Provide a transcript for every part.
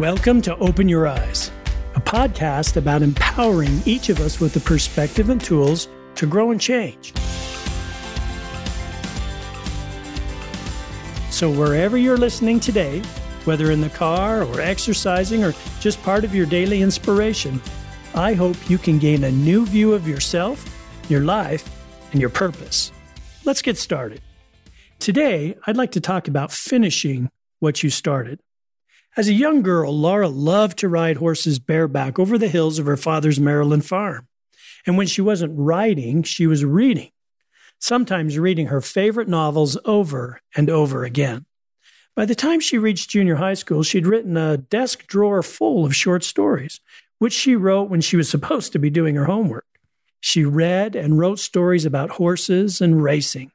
Welcome to Open Your Eyes, a podcast about empowering each of us with the perspective and tools to grow and change. So, wherever you're listening today, whether in the car or exercising or just part of your daily inspiration, I hope you can gain a new view of yourself, your life, and your purpose. Let's get started. Today, I'd like to talk about finishing what you started. As a young girl, Laura loved to ride horses bareback over the hills of her father's Maryland farm. And when she wasn't riding, she was reading, sometimes reading her favorite novels over and over again. By the time she reached junior high school, she'd written a desk drawer full of short stories, which she wrote when she was supposed to be doing her homework. She read and wrote stories about horses and racing.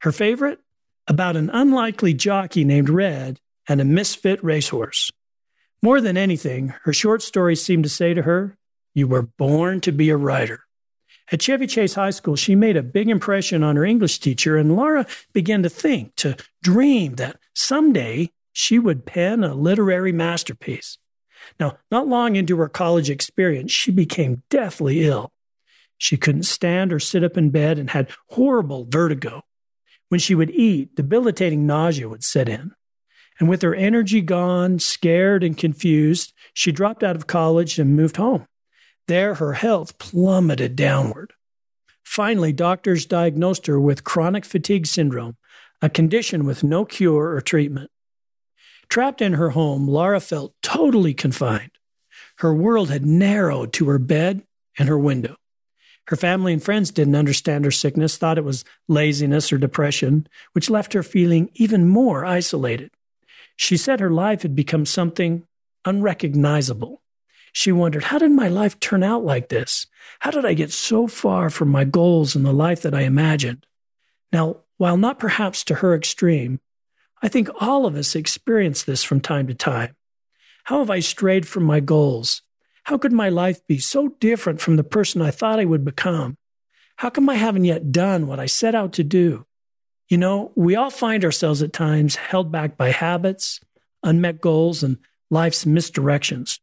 Her favorite? About an unlikely jockey named Red and a misfit racehorse. More than anything, her short stories seemed to say to her, You were born to be a writer. At Chevy Chase High School, she made a big impression on her English teacher, and Laura began to think, to dream that someday she would pen a literary masterpiece. Now, not long into her college experience, she became deathly ill. She couldn't stand or sit up in bed and had horrible vertigo. When she would eat, debilitating nausea would set in. And with her energy gone, scared and confused, she dropped out of college and moved home. There, her health plummeted downward. Finally, doctors diagnosed her with chronic fatigue syndrome, a condition with no cure or treatment. Trapped in her home, Laura felt totally confined. Her world had narrowed to her bed and her window. Her family and friends didn't understand her sickness, thought it was laziness or depression, which left her feeling even more isolated. She said her life had become something unrecognizable. She wondered, how did my life turn out like this? How did I get so far from my goals and the life that I imagined? Now, while not perhaps to her extreme, I think all of us experience this from time to time. How have I strayed from my goals? How could my life be so different from the person I thought I would become? How come I haven't yet done what I set out to do? You know, we all find ourselves at times held back by habits, unmet goals, and life's misdirections.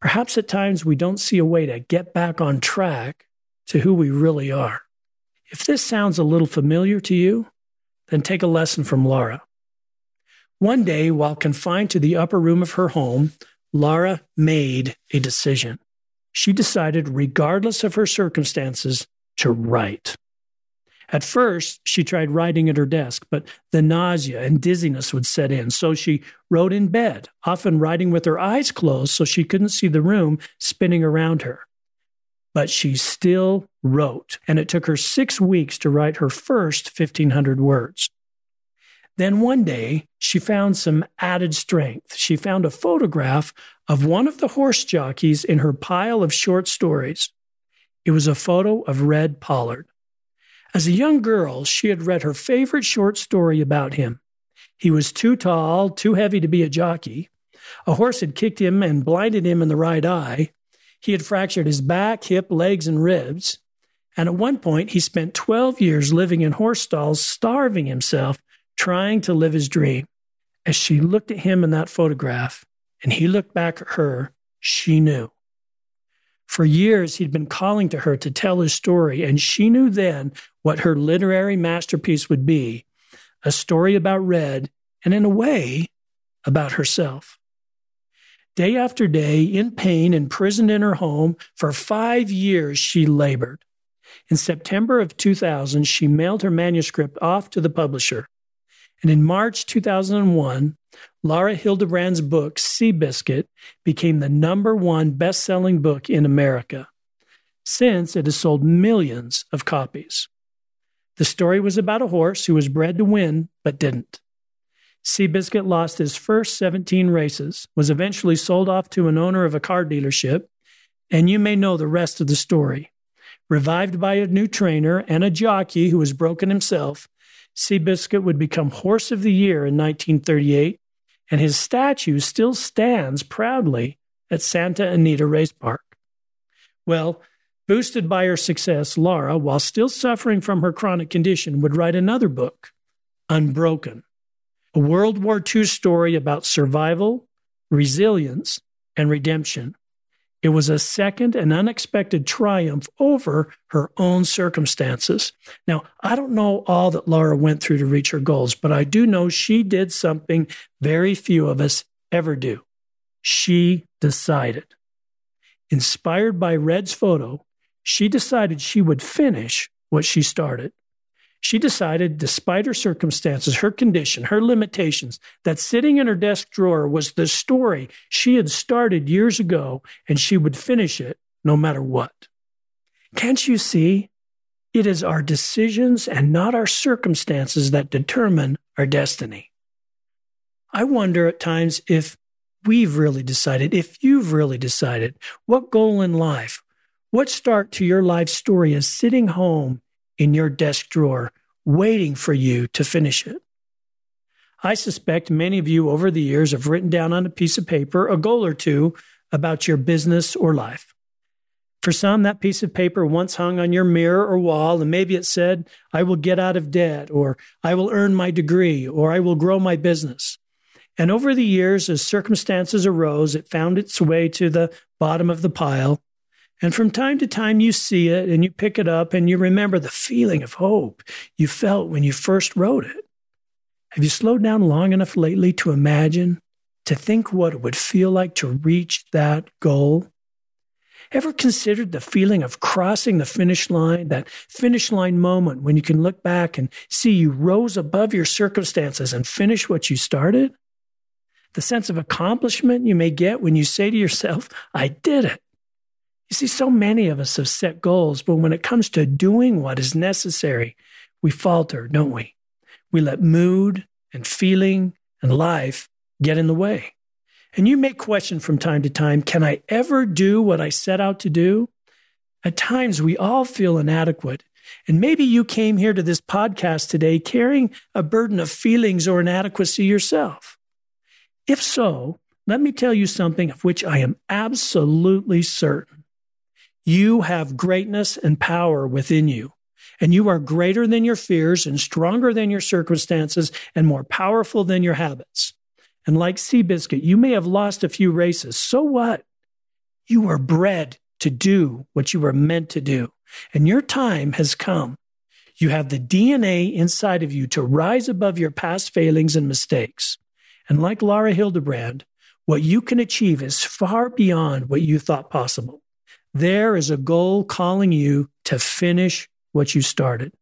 Perhaps at times we don't see a way to get back on track to who we really are. If this sounds a little familiar to you, then take a lesson from Laura. One day, while confined to the upper room of her home, Laura made a decision. She decided, regardless of her circumstances, to write. At first, she tried writing at her desk, but the nausea and dizziness would set in. So she wrote in bed, often writing with her eyes closed so she couldn't see the room spinning around her. But she still wrote, and it took her six weeks to write her first 1,500 words. Then one day, she found some added strength. She found a photograph of one of the horse jockeys in her pile of short stories. It was a photo of Red Pollard. As a young girl, she had read her favorite short story about him. He was too tall, too heavy to be a jockey. A horse had kicked him and blinded him in the right eye. He had fractured his back, hip, legs, and ribs. And at one point, he spent 12 years living in horse stalls, starving himself, trying to live his dream. As she looked at him in that photograph and he looked back at her, she knew. For years, he'd been calling to her to tell his story, and she knew then what her literary masterpiece would be a story about Red, and in a way, about herself. Day after day, in pain, imprisoned in her home, for five years she labored. In September of 2000, she mailed her manuscript off to the publisher. And in March 2001, Laura Hillenbrand's book, Seabiscuit, became the number one best selling book in America. Since it has sold millions of copies. The story was about a horse who was bred to win, but didn't. Seabiscuit lost his first 17 races, was eventually sold off to an owner of a car dealership, and you may know the rest of the story. Revived by a new trainer and a jockey who was broken himself, Seabiscuit would become Horse of the Year in 1938, and his statue still stands proudly at Santa Anita Race Park. Well, boosted by her success, Laura, while still suffering from her chronic condition, would write another book, Unbroken, a World War II story about survival, resilience, and redemption. It was a second and unexpected triumph over her own circumstances. Now, I don't know all that Laura went through to reach her goals, but I do know she did something very few of us ever do. She decided. Inspired by Red's photo, she decided she would finish what she started. She decided, despite her circumstances, her condition, her limitations, that sitting in her desk drawer was the story she had started years ago and she would finish it no matter what. Can't you see? It is our decisions and not our circumstances that determine our destiny. I wonder at times if we've really decided, if you've really decided, what goal in life, what start to your life story is sitting home in your desk drawer, waiting for you to finish it. I suspect many of you over the years have written down on a piece of paper a goal or two about your business or life. For some, that piece of paper once hung on your mirror or wall, and maybe it said, I will get out of debt, or I will earn my degree, or I will grow my business. And over the years, as circumstances arose, it found its way to the bottom of the pile, and from time to time, you see it and you pick it up and you remember the feeling of hope you felt when you first wrote it. Have you slowed down long enough lately to imagine, to think what it would feel like to reach that goal? Ever considered the feeling of crossing the finish line, that finish line moment when you can look back and see you rose above your circumstances and finish what you started? The sense of accomplishment you may get when you say to yourself, I did it. You see, so many of us have set goals, but when it comes to doing what is necessary, we falter, don't we? We let mood and feeling and life get in the way. And you may question from time to time can I ever do what I set out to do? At times, we all feel inadequate. And maybe you came here to this podcast today carrying a burden of feelings or inadequacy yourself. If so, let me tell you something of which I am absolutely certain. You have greatness and power within you. And you are greater than your fears and stronger than your circumstances and more powerful than your habits. And like Seabiscuit, you may have lost a few races. So what? You were bred to do what you were meant to do. And your time has come. You have the DNA inside of you to rise above your past failings and mistakes. And like Laura Hillenbrand, what you can achieve is far beyond what you thought possible. There is a goal calling you to finish what you started.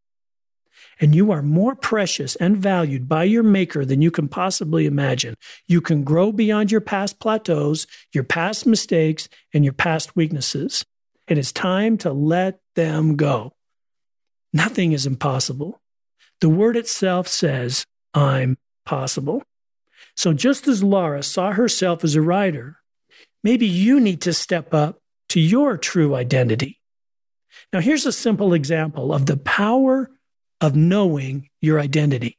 And you are more precious and valued by your maker than you can possibly imagine. You can grow beyond your past plateaus, your past mistakes, and your past weaknesses. It is time to let them go. Nothing is impossible. The word itself says, I'm possible. So just as Laura saw herself as a writer, maybe you need to step up to your true identity. Now, here's a simple example of the power of knowing your identity.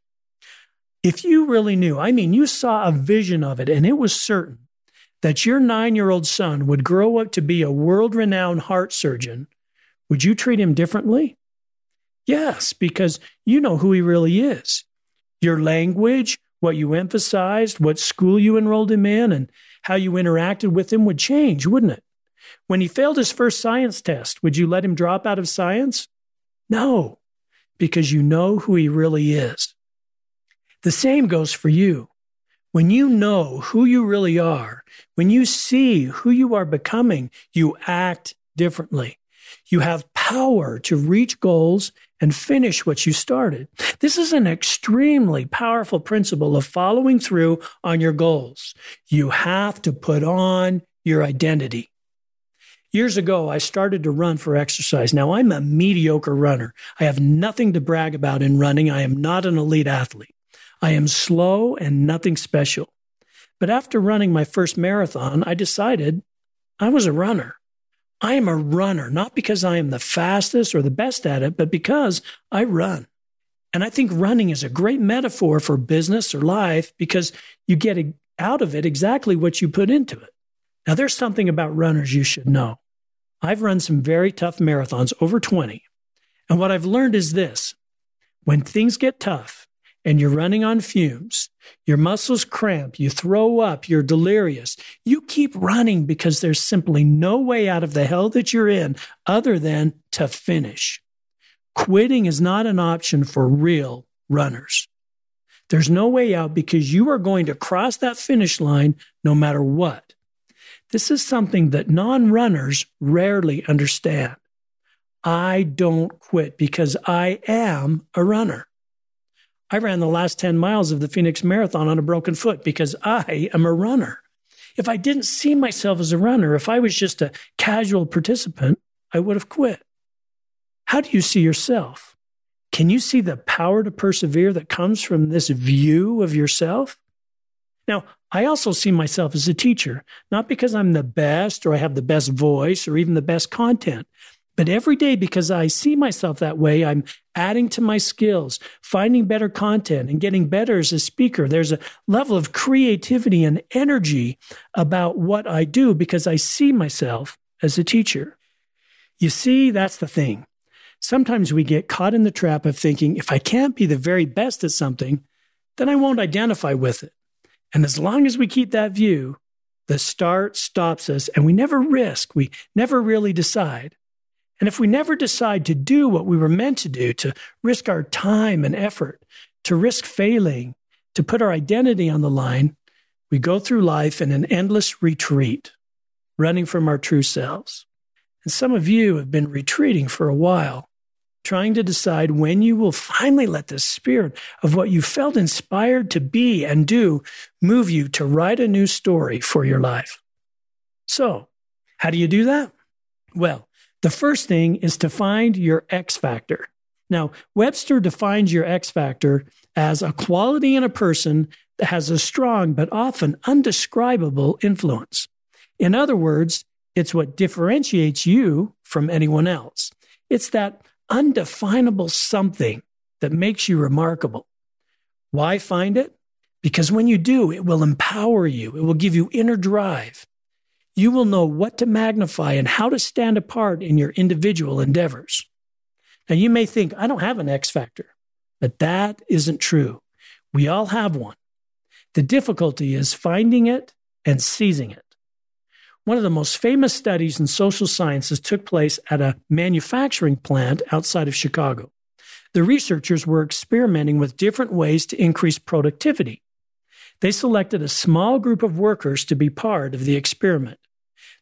If you really knew, I mean, you saw a vision of it and it was certain that your nine year old son would grow up to be a world renowned heart surgeon, would you treat him differently? Yes, because you know who he really is. Your language, what you emphasized, what school you enrolled him in, and how you interacted with him would change, wouldn't it? When he failed his first science test, would you let him drop out of science? No, because you know who he really is. The same goes for you. When you know who you really are, when you see who you are becoming, you act differently. You have power to reach goals and finish what you started. This is an extremely powerful principle of following through on your goals. You have to put on your identity. Years ago, I started to run for exercise. Now I'm a mediocre runner. I have nothing to brag about in running. I am not an elite athlete. I am slow and nothing special. But after running my first marathon, I decided I was a runner. I am a runner, not because I am the fastest or the best at it, but because I run. And I think running is a great metaphor for business or life because you get out of it exactly what you put into it. Now, there's something about runners you should know. I've run some very tough marathons, over 20. And what I've learned is this when things get tough and you're running on fumes, your muscles cramp, you throw up, you're delirious, you keep running because there's simply no way out of the hell that you're in other than to finish. Quitting is not an option for real runners. There's no way out because you are going to cross that finish line no matter what. This is something that non runners rarely understand. I don't quit because I am a runner. I ran the last 10 miles of the Phoenix Marathon on a broken foot because I am a runner. If I didn't see myself as a runner, if I was just a casual participant, I would have quit. How do you see yourself? Can you see the power to persevere that comes from this view of yourself? Now, I also see myself as a teacher, not because I'm the best or I have the best voice or even the best content, but every day, because I see myself that way, I'm adding to my skills, finding better content, and getting better as a speaker. There's a level of creativity and energy about what I do because I see myself as a teacher. You see, that's the thing. Sometimes we get caught in the trap of thinking if I can't be the very best at something, then I won't identify with it. And as long as we keep that view, the start stops us and we never risk, we never really decide. And if we never decide to do what we were meant to do, to risk our time and effort, to risk failing, to put our identity on the line, we go through life in an endless retreat, running from our true selves. And some of you have been retreating for a while, trying to decide when you will finally let the spirit of what you felt inspired to be and do move you to write a new story for your life. So, how do you do that? Well, the first thing is to find your X factor. Now, Webster defines your X factor as a quality in a person that has a strong but often undescribable influence. In other words, it's what differentiates you from anyone else. It's that undefinable something that makes you remarkable. Why find it? Because when you do, it will empower you. It will give you inner drive you will know what to magnify and how to stand apart in your individual endeavors. Now, you may think, I don't have an X factor, but that isn't true. We all have one. The difficulty is finding it and seizing it. One of the most famous studies in social sciences took place at a manufacturing plant outside of Chicago. The researchers were experimenting with different ways to increase productivity. They selected a small group of workers to be part of the experiment.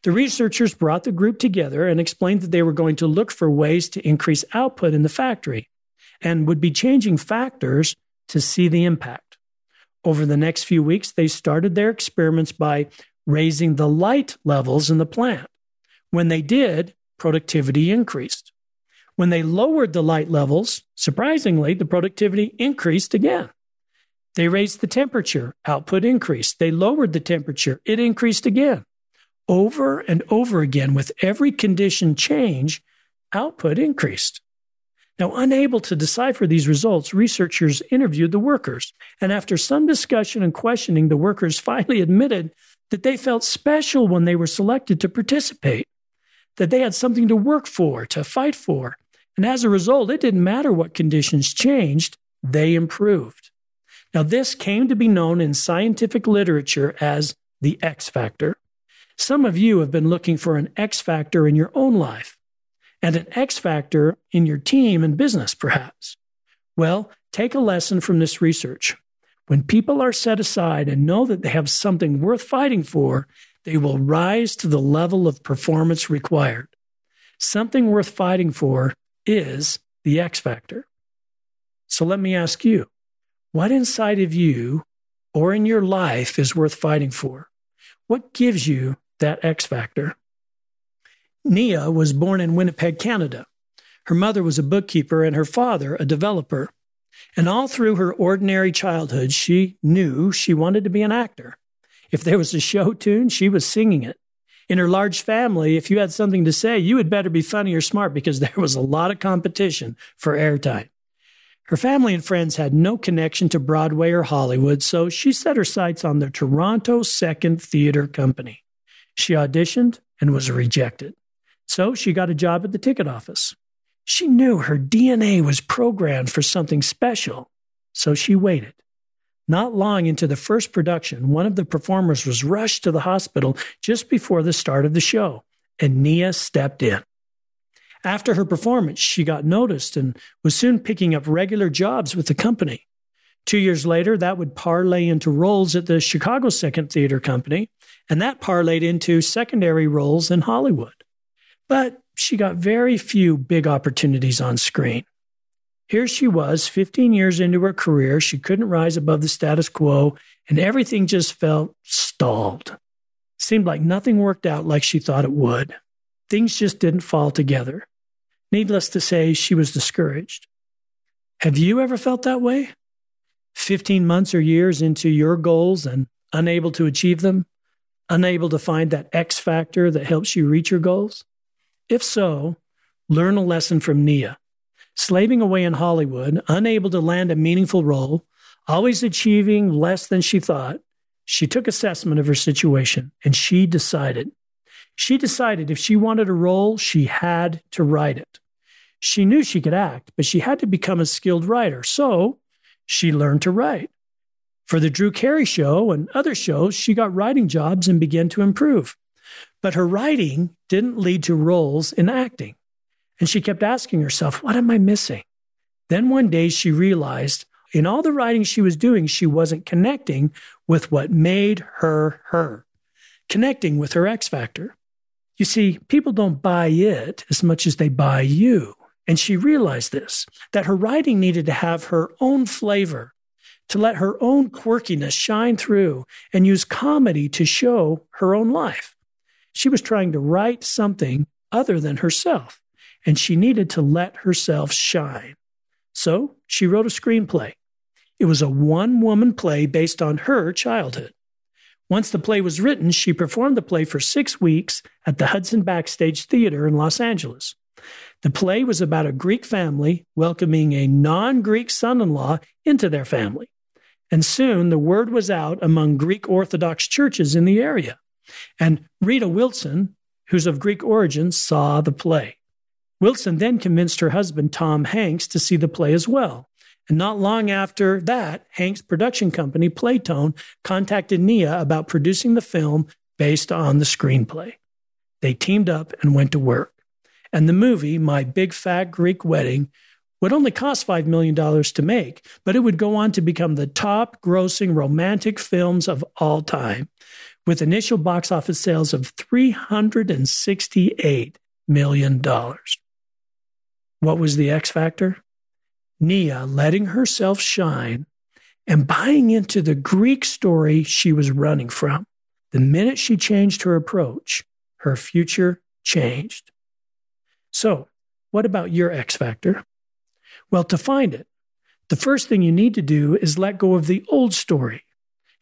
The researchers brought the group together and explained that they were going to look for ways to increase output in the factory and would be changing factors to see the impact. Over the next few weeks, they started their experiments by raising the light levels in the plant. When they did, productivity increased. When they lowered the light levels, surprisingly, the productivity increased again. They raised the temperature, output increased. They lowered the temperature, it increased again over and over again with every condition change, output increased. Now, unable to decipher these results, researchers interviewed the workers. And after some discussion and questioning, the workers finally admitted that they felt special when they were selected to participate, that they had something to work for, to fight for. And as a result, it didn't matter what conditions changed, they improved. Now, this came to be known in scientific literature as the X factor. Some of you have been looking for an X factor in your own life and an X factor in your team and business, perhaps. Well, take a lesson from this research. When people are set aside and know that they have something worth fighting for, they will rise to the level of performance required. Something worth fighting for is the X factor. So let me ask you what inside of you or in your life is worth fighting for? What gives you that X factor. Nia was born in Winnipeg, Canada. Her mother was a bookkeeper and her father a developer. And all through her ordinary childhood, she knew she wanted to be an actor. If there was a show tune, she was singing it. In her large family, if you had something to say, you had better be funny or smart because there was a lot of competition for airtime. Her family and friends had no connection to Broadway or Hollywood, so she set her sights on the Toronto Second Theatre Company. She auditioned and was rejected. So she got a job at the ticket office. She knew her DNA was programmed for something special. So she waited. Not long into the first production, one of the performers was rushed to the hospital just before the start of the show, and Nia stepped in. After her performance, she got noticed and was soon picking up regular jobs with the company. Two years later, that would parlay into roles at the Chicago Second Theater Company, and that parlayed into secondary roles in Hollywood. But she got very few big opportunities on screen. Here she was, 15 years into her career. She couldn't rise above the status quo, and everything just felt stalled. Seemed like nothing worked out like she thought it would. Things just didn't fall together. Needless to say, she was discouraged. Have you ever felt that way? 15 months or years into your goals and unable to achieve them? Unable to find that X factor that helps you reach your goals? If so, learn a lesson from Nia. Slaving away in Hollywood, unable to land a meaningful role, always achieving less than she thought, she took assessment of her situation and she decided. She decided if she wanted a role, she had to write it. She knew she could act, but she had to become a skilled writer. So she learned to write. For the Drew Carey show and other shows, she got writing jobs and began to improve. But her writing didn't lead to roles in acting. And she kept asking herself, What am I missing? Then one day she realized in all the writing she was doing, she wasn't connecting with what made her her, connecting with her X factor. You see, people don't buy it as much as they buy you. And she realized this that her writing needed to have her own flavor, to let her own quirkiness shine through and use comedy to show her own life. She was trying to write something other than herself, and she needed to let herself shine. So she wrote a screenplay. It was a one woman play based on her childhood. Once the play was written, she performed the play for six weeks at the Hudson Backstage Theater in Los Angeles. The play was about a Greek family welcoming a non Greek son in law into their family. And soon the word was out among Greek Orthodox churches in the area. And Rita Wilson, who's of Greek origin, saw the play. Wilson then convinced her husband, Tom Hanks, to see the play as well. And not long after that, Hanks' production company, Playtone, contacted Nia about producing the film based on the screenplay. They teamed up and went to work. And the movie, My Big Fat Greek Wedding, would only cost $5 million to make, but it would go on to become the top grossing romantic films of all time, with initial box office sales of $368 million. What was the X factor? Nia letting herself shine and buying into the Greek story she was running from. The minute she changed her approach, her future changed. So, what about your X factor? Well, to find it, the first thing you need to do is let go of the old story.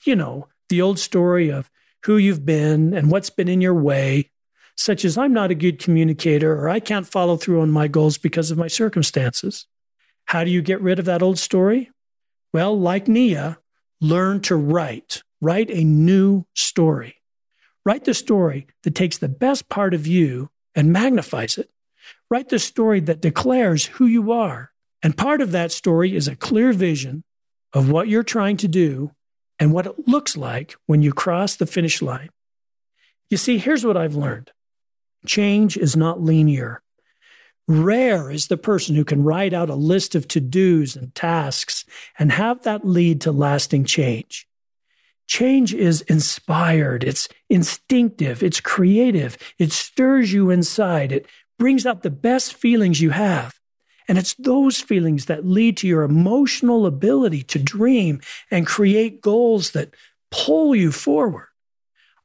You know, the old story of who you've been and what's been in your way, such as I'm not a good communicator or I can't follow through on my goals because of my circumstances. How do you get rid of that old story? Well, like Nia, learn to write. Write a new story. Write the story that takes the best part of you and magnifies it. Write the story that declares who you are. And part of that story is a clear vision of what you're trying to do and what it looks like when you cross the finish line. You see, here's what I've learned change is not linear. Rare is the person who can write out a list of to dos and tasks and have that lead to lasting change. Change is inspired, it's instinctive, it's creative, it stirs you inside, it brings out the best feelings you have. And it's those feelings that lead to your emotional ability to dream and create goals that pull you forward.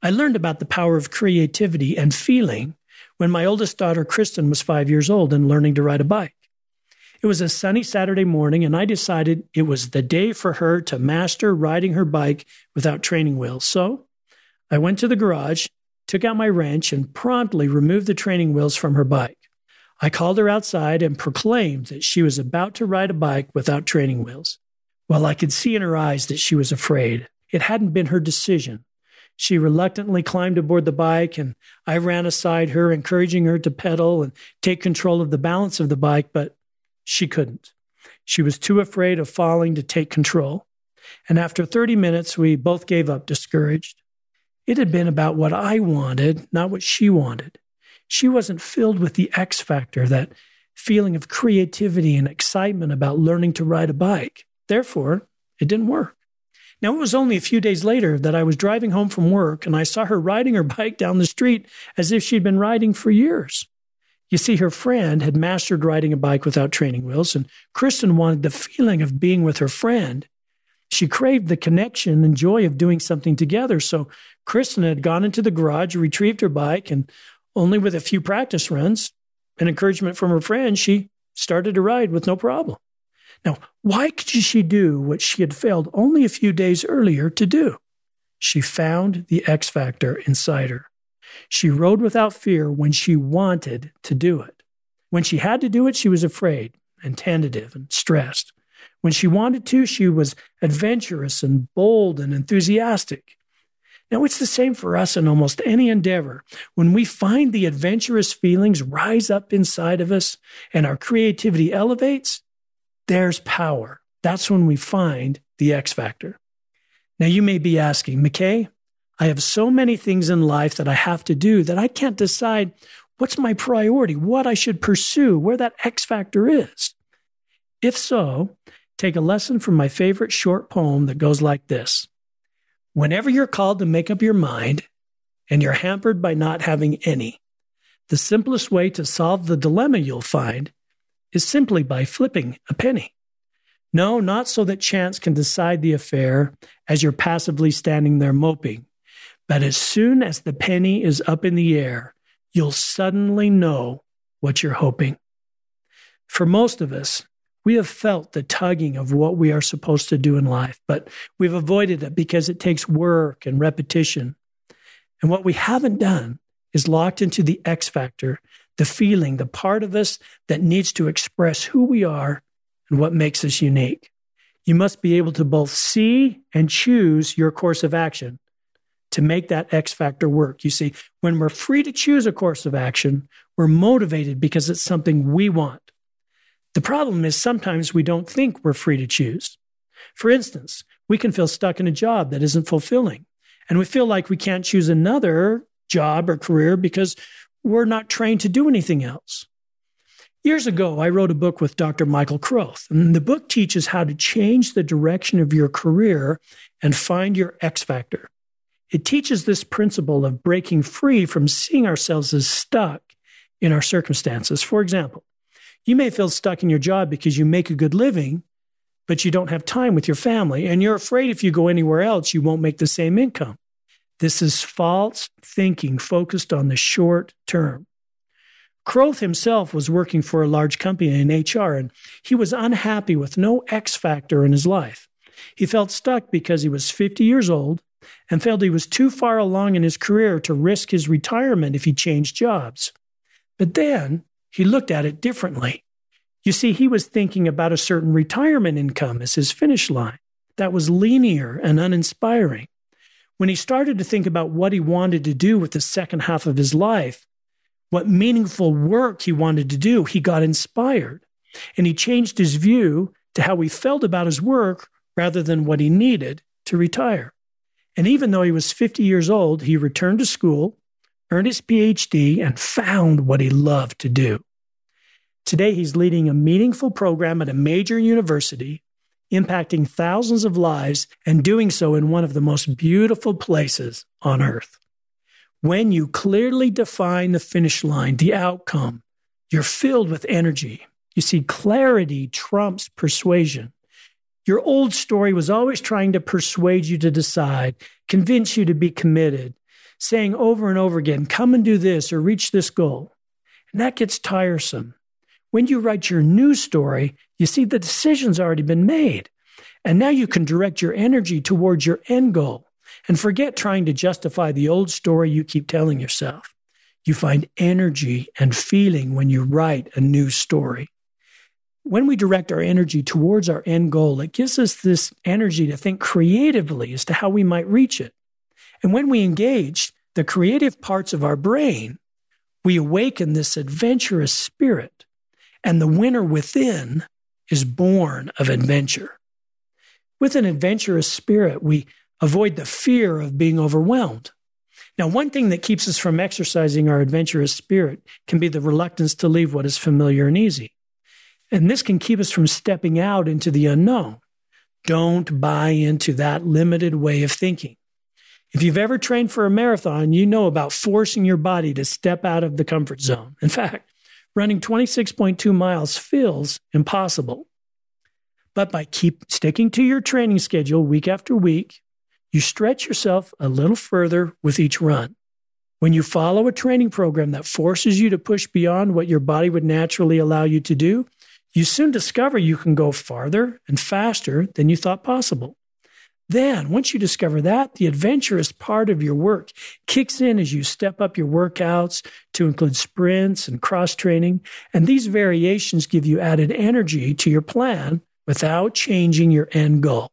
I learned about the power of creativity and feeling when my oldest daughter, Kristen, was five years old and learning to ride a bike. It was a sunny Saturday morning, and I decided it was the day for her to master riding her bike without training wheels. So I went to the garage took out my wrench, and promptly removed the training wheels from her bike. I called her outside and proclaimed that she was about to ride a bike without training wheels. While I could see in her eyes that she was afraid, it hadn't been her decision. She reluctantly climbed aboard the bike, and I ran aside her, encouraging her to pedal and take control of the balance of the bike, but she couldn't. She was too afraid of falling to take control. And after 30 minutes, we both gave up, discouraged. It had been about what I wanted, not what she wanted. She wasn't filled with the X factor, that feeling of creativity and excitement about learning to ride a bike. Therefore, it didn't work. Now, it was only a few days later that I was driving home from work and I saw her riding her bike down the street as if she'd been riding for years. You see, her friend had mastered riding a bike without training wheels, and Kristen wanted the feeling of being with her friend. She craved the connection and joy of doing something together. So Kristen had gone into the garage, retrieved her bike, and only with a few practice runs and encouragement from her friend, she started to ride with no problem. Now, why could she do what she had failed only a few days earlier to do? She found the X factor inside her. She rode without fear when she wanted to do it. When she had to do it, she was afraid and tentative and stressed. When she wanted to, she was adventurous and bold and enthusiastic. Now, it's the same for us in almost any endeavor. When we find the adventurous feelings rise up inside of us and our creativity elevates, there's power. That's when we find the X factor. Now, you may be asking, McKay, I have so many things in life that I have to do that I can't decide what's my priority, what I should pursue, where that X factor is. If so, take a lesson from my favorite short poem that goes like this Whenever you're called to make up your mind and you're hampered by not having any, the simplest way to solve the dilemma you'll find is simply by flipping a penny. No, not so that chance can decide the affair as you're passively standing there moping, but as soon as the penny is up in the air, you'll suddenly know what you're hoping. For most of us, we have felt the tugging of what we are supposed to do in life, but we've avoided it because it takes work and repetition. And what we haven't done is locked into the X factor, the feeling, the part of us that needs to express who we are and what makes us unique. You must be able to both see and choose your course of action to make that X factor work. You see, when we're free to choose a course of action, we're motivated because it's something we want. The problem is sometimes we don't think we're free to choose. For instance, we can feel stuck in a job that isn't fulfilling, and we feel like we can't choose another job or career because we're not trained to do anything else. Years ago, I wrote a book with Dr. Michael Kroth, and the book teaches how to change the direction of your career and find your X factor. It teaches this principle of breaking free from seeing ourselves as stuck in our circumstances. For example, you may feel stuck in your job because you make a good living, but you don't have time with your family, and you're afraid if you go anywhere else, you won't make the same income. This is false thinking focused on the short term. Kroth himself was working for a large company in HR, and he was unhappy with no X factor in his life. He felt stuck because he was 50 years old and felt he was too far along in his career to risk his retirement if he changed jobs. But then he looked at it differently. You see, he was thinking about a certain retirement income as his finish line. That was linear and uninspiring. When he started to think about what he wanted to do with the second half of his life, what meaningful work he wanted to do, he got inspired. And he changed his view to how he felt about his work rather than what he needed to retire. And even though he was 50 years old, he returned to school, earned his PhD, and found what he loved to do. Today, he's leading a meaningful program at a major university, impacting thousands of lives, and doing so in one of the most beautiful places on earth. When you clearly define the finish line, the outcome, you're filled with energy. You see, clarity trumps persuasion. Your old story was always trying to persuade you to decide, convince you to be committed, saying over and over again, come and do this or reach this goal. And that gets tiresome. When you write your new story, you see the decision's already been made. And now you can direct your energy towards your end goal and forget trying to justify the old story you keep telling yourself. You find energy and feeling when you write a new story when we direct our energy towards our end goal, it gives us this energy to think creatively as to how we might reach it. And when we engage the creative parts of our brain, we awaken this adventurous spirit, and the winner within is born of adventure. With an adventurous spirit, we avoid the fear of being overwhelmed. Now, one thing that keeps us from exercising our adventurous spirit can be the reluctance to leave what is familiar and easy. And this can keep us from stepping out into the unknown. Don't buy into that limited way of thinking. If you've ever trained for a marathon, you know about forcing your body to step out of the comfort zone. In fact, running 26.2 miles feels impossible. But by keep sticking to your training schedule week after week, you stretch yourself a little further with each run. When you follow a training program that forces you to push beyond what your body would naturally allow you to do, you soon discover you can go farther and faster than you thought possible. Then, once you discover that, the adventurous part of your work kicks in as you step up your workouts to include sprints and cross training. And these variations give you added energy to your plan without changing your end goal.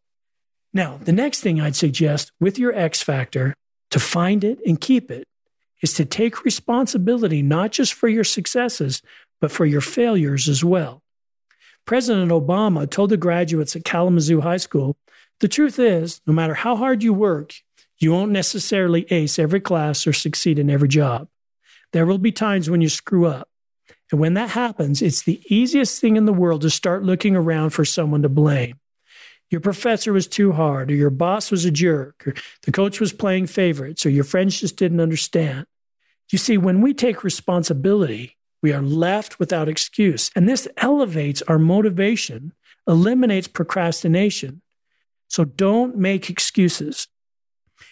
Now, the next thing I'd suggest with your X factor to find it and keep it is to take responsibility not just for your successes, but for your failures as well. President Obama told the graduates at Kalamazoo High School the truth is, no matter how hard you work, you won't necessarily ace every class or succeed in every job. There will be times when you screw up. And when that happens, it's the easiest thing in the world to start looking around for someone to blame. Your professor was too hard, or your boss was a jerk, or the coach was playing favorites, or your friends just didn't understand. You see, when we take responsibility, we are left without excuse. And this elevates our motivation, eliminates procrastination. So don't make excuses.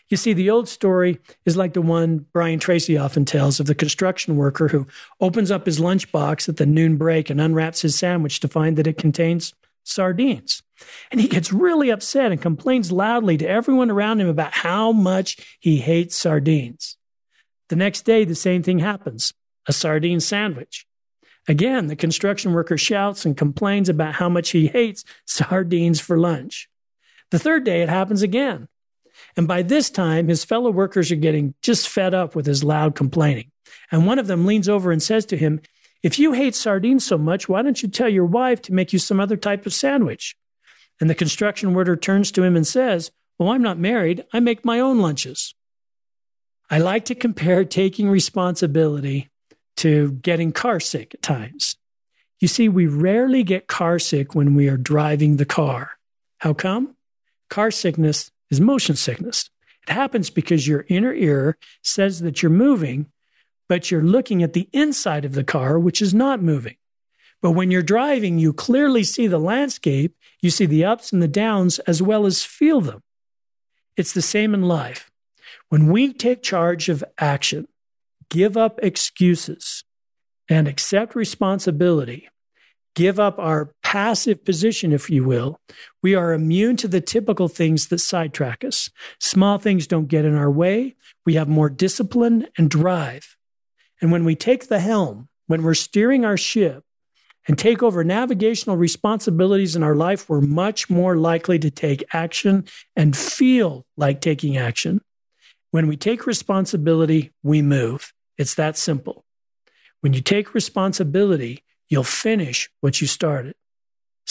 You see, the old story is like the one Brian Tracy often tells of the construction worker who opens up his lunchbox at the noon break and unwraps his sandwich to find that it contains sardines. And he gets really upset and complains loudly to everyone around him about how much he hates sardines. The next day, the same thing happens a sardine sandwich. Again, the construction worker shouts and complains about how much he hates sardines for lunch. The third day, it happens again. And by this time, his fellow workers are getting just fed up with his loud complaining. And one of them leans over and says to him, If you hate sardines so much, why don't you tell your wife to make you some other type of sandwich? And the construction worker turns to him and says, Well, I'm not married. I make my own lunches. I like to compare taking responsibility to getting car sick at times. You see, we rarely get car sick when we are driving the car. How come? Car sickness is motion sickness. It happens because your inner ear says that you're moving, but you're looking at the inside of the car, which is not moving. But when you're driving, you clearly see the landscape, you see the ups and the downs, as well as feel them. It's the same in life. When we take charge of action, give up excuses, and accept responsibility, give up our passive position, if you will, we are immune to the typical things that sidetrack us. Small things don't get in our way. We have more discipline and drive. And when we take the helm, when we're steering our ship and take over navigational responsibilities in our life, we're much more likely to take action and feel like taking action. When we take responsibility, we move. It's that simple. When you take responsibility, you'll finish what you started.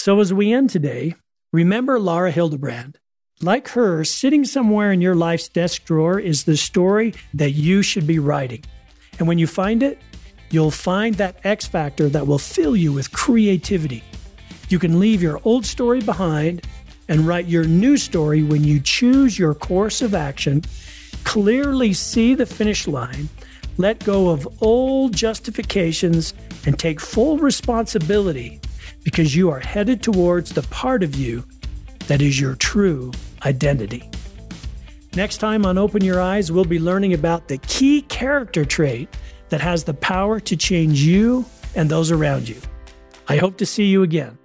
So, as we end today, remember Laura Hillenbrand. Like her, sitting somewhere in your life's desk drawer is the story that you should be writing. And when you find it, you'll find that X factor that will fill you with creativity. You can leave your old story behind and write your new story when you choose your course of action, clearly see the finish line, let go of old justifications, and take full responsibility because you are headed towards the part of you that is your true identity. Next time on Open Your Eyes, we'll be learning about the key character trait that has the power to change you and those around you. I hope to see you again.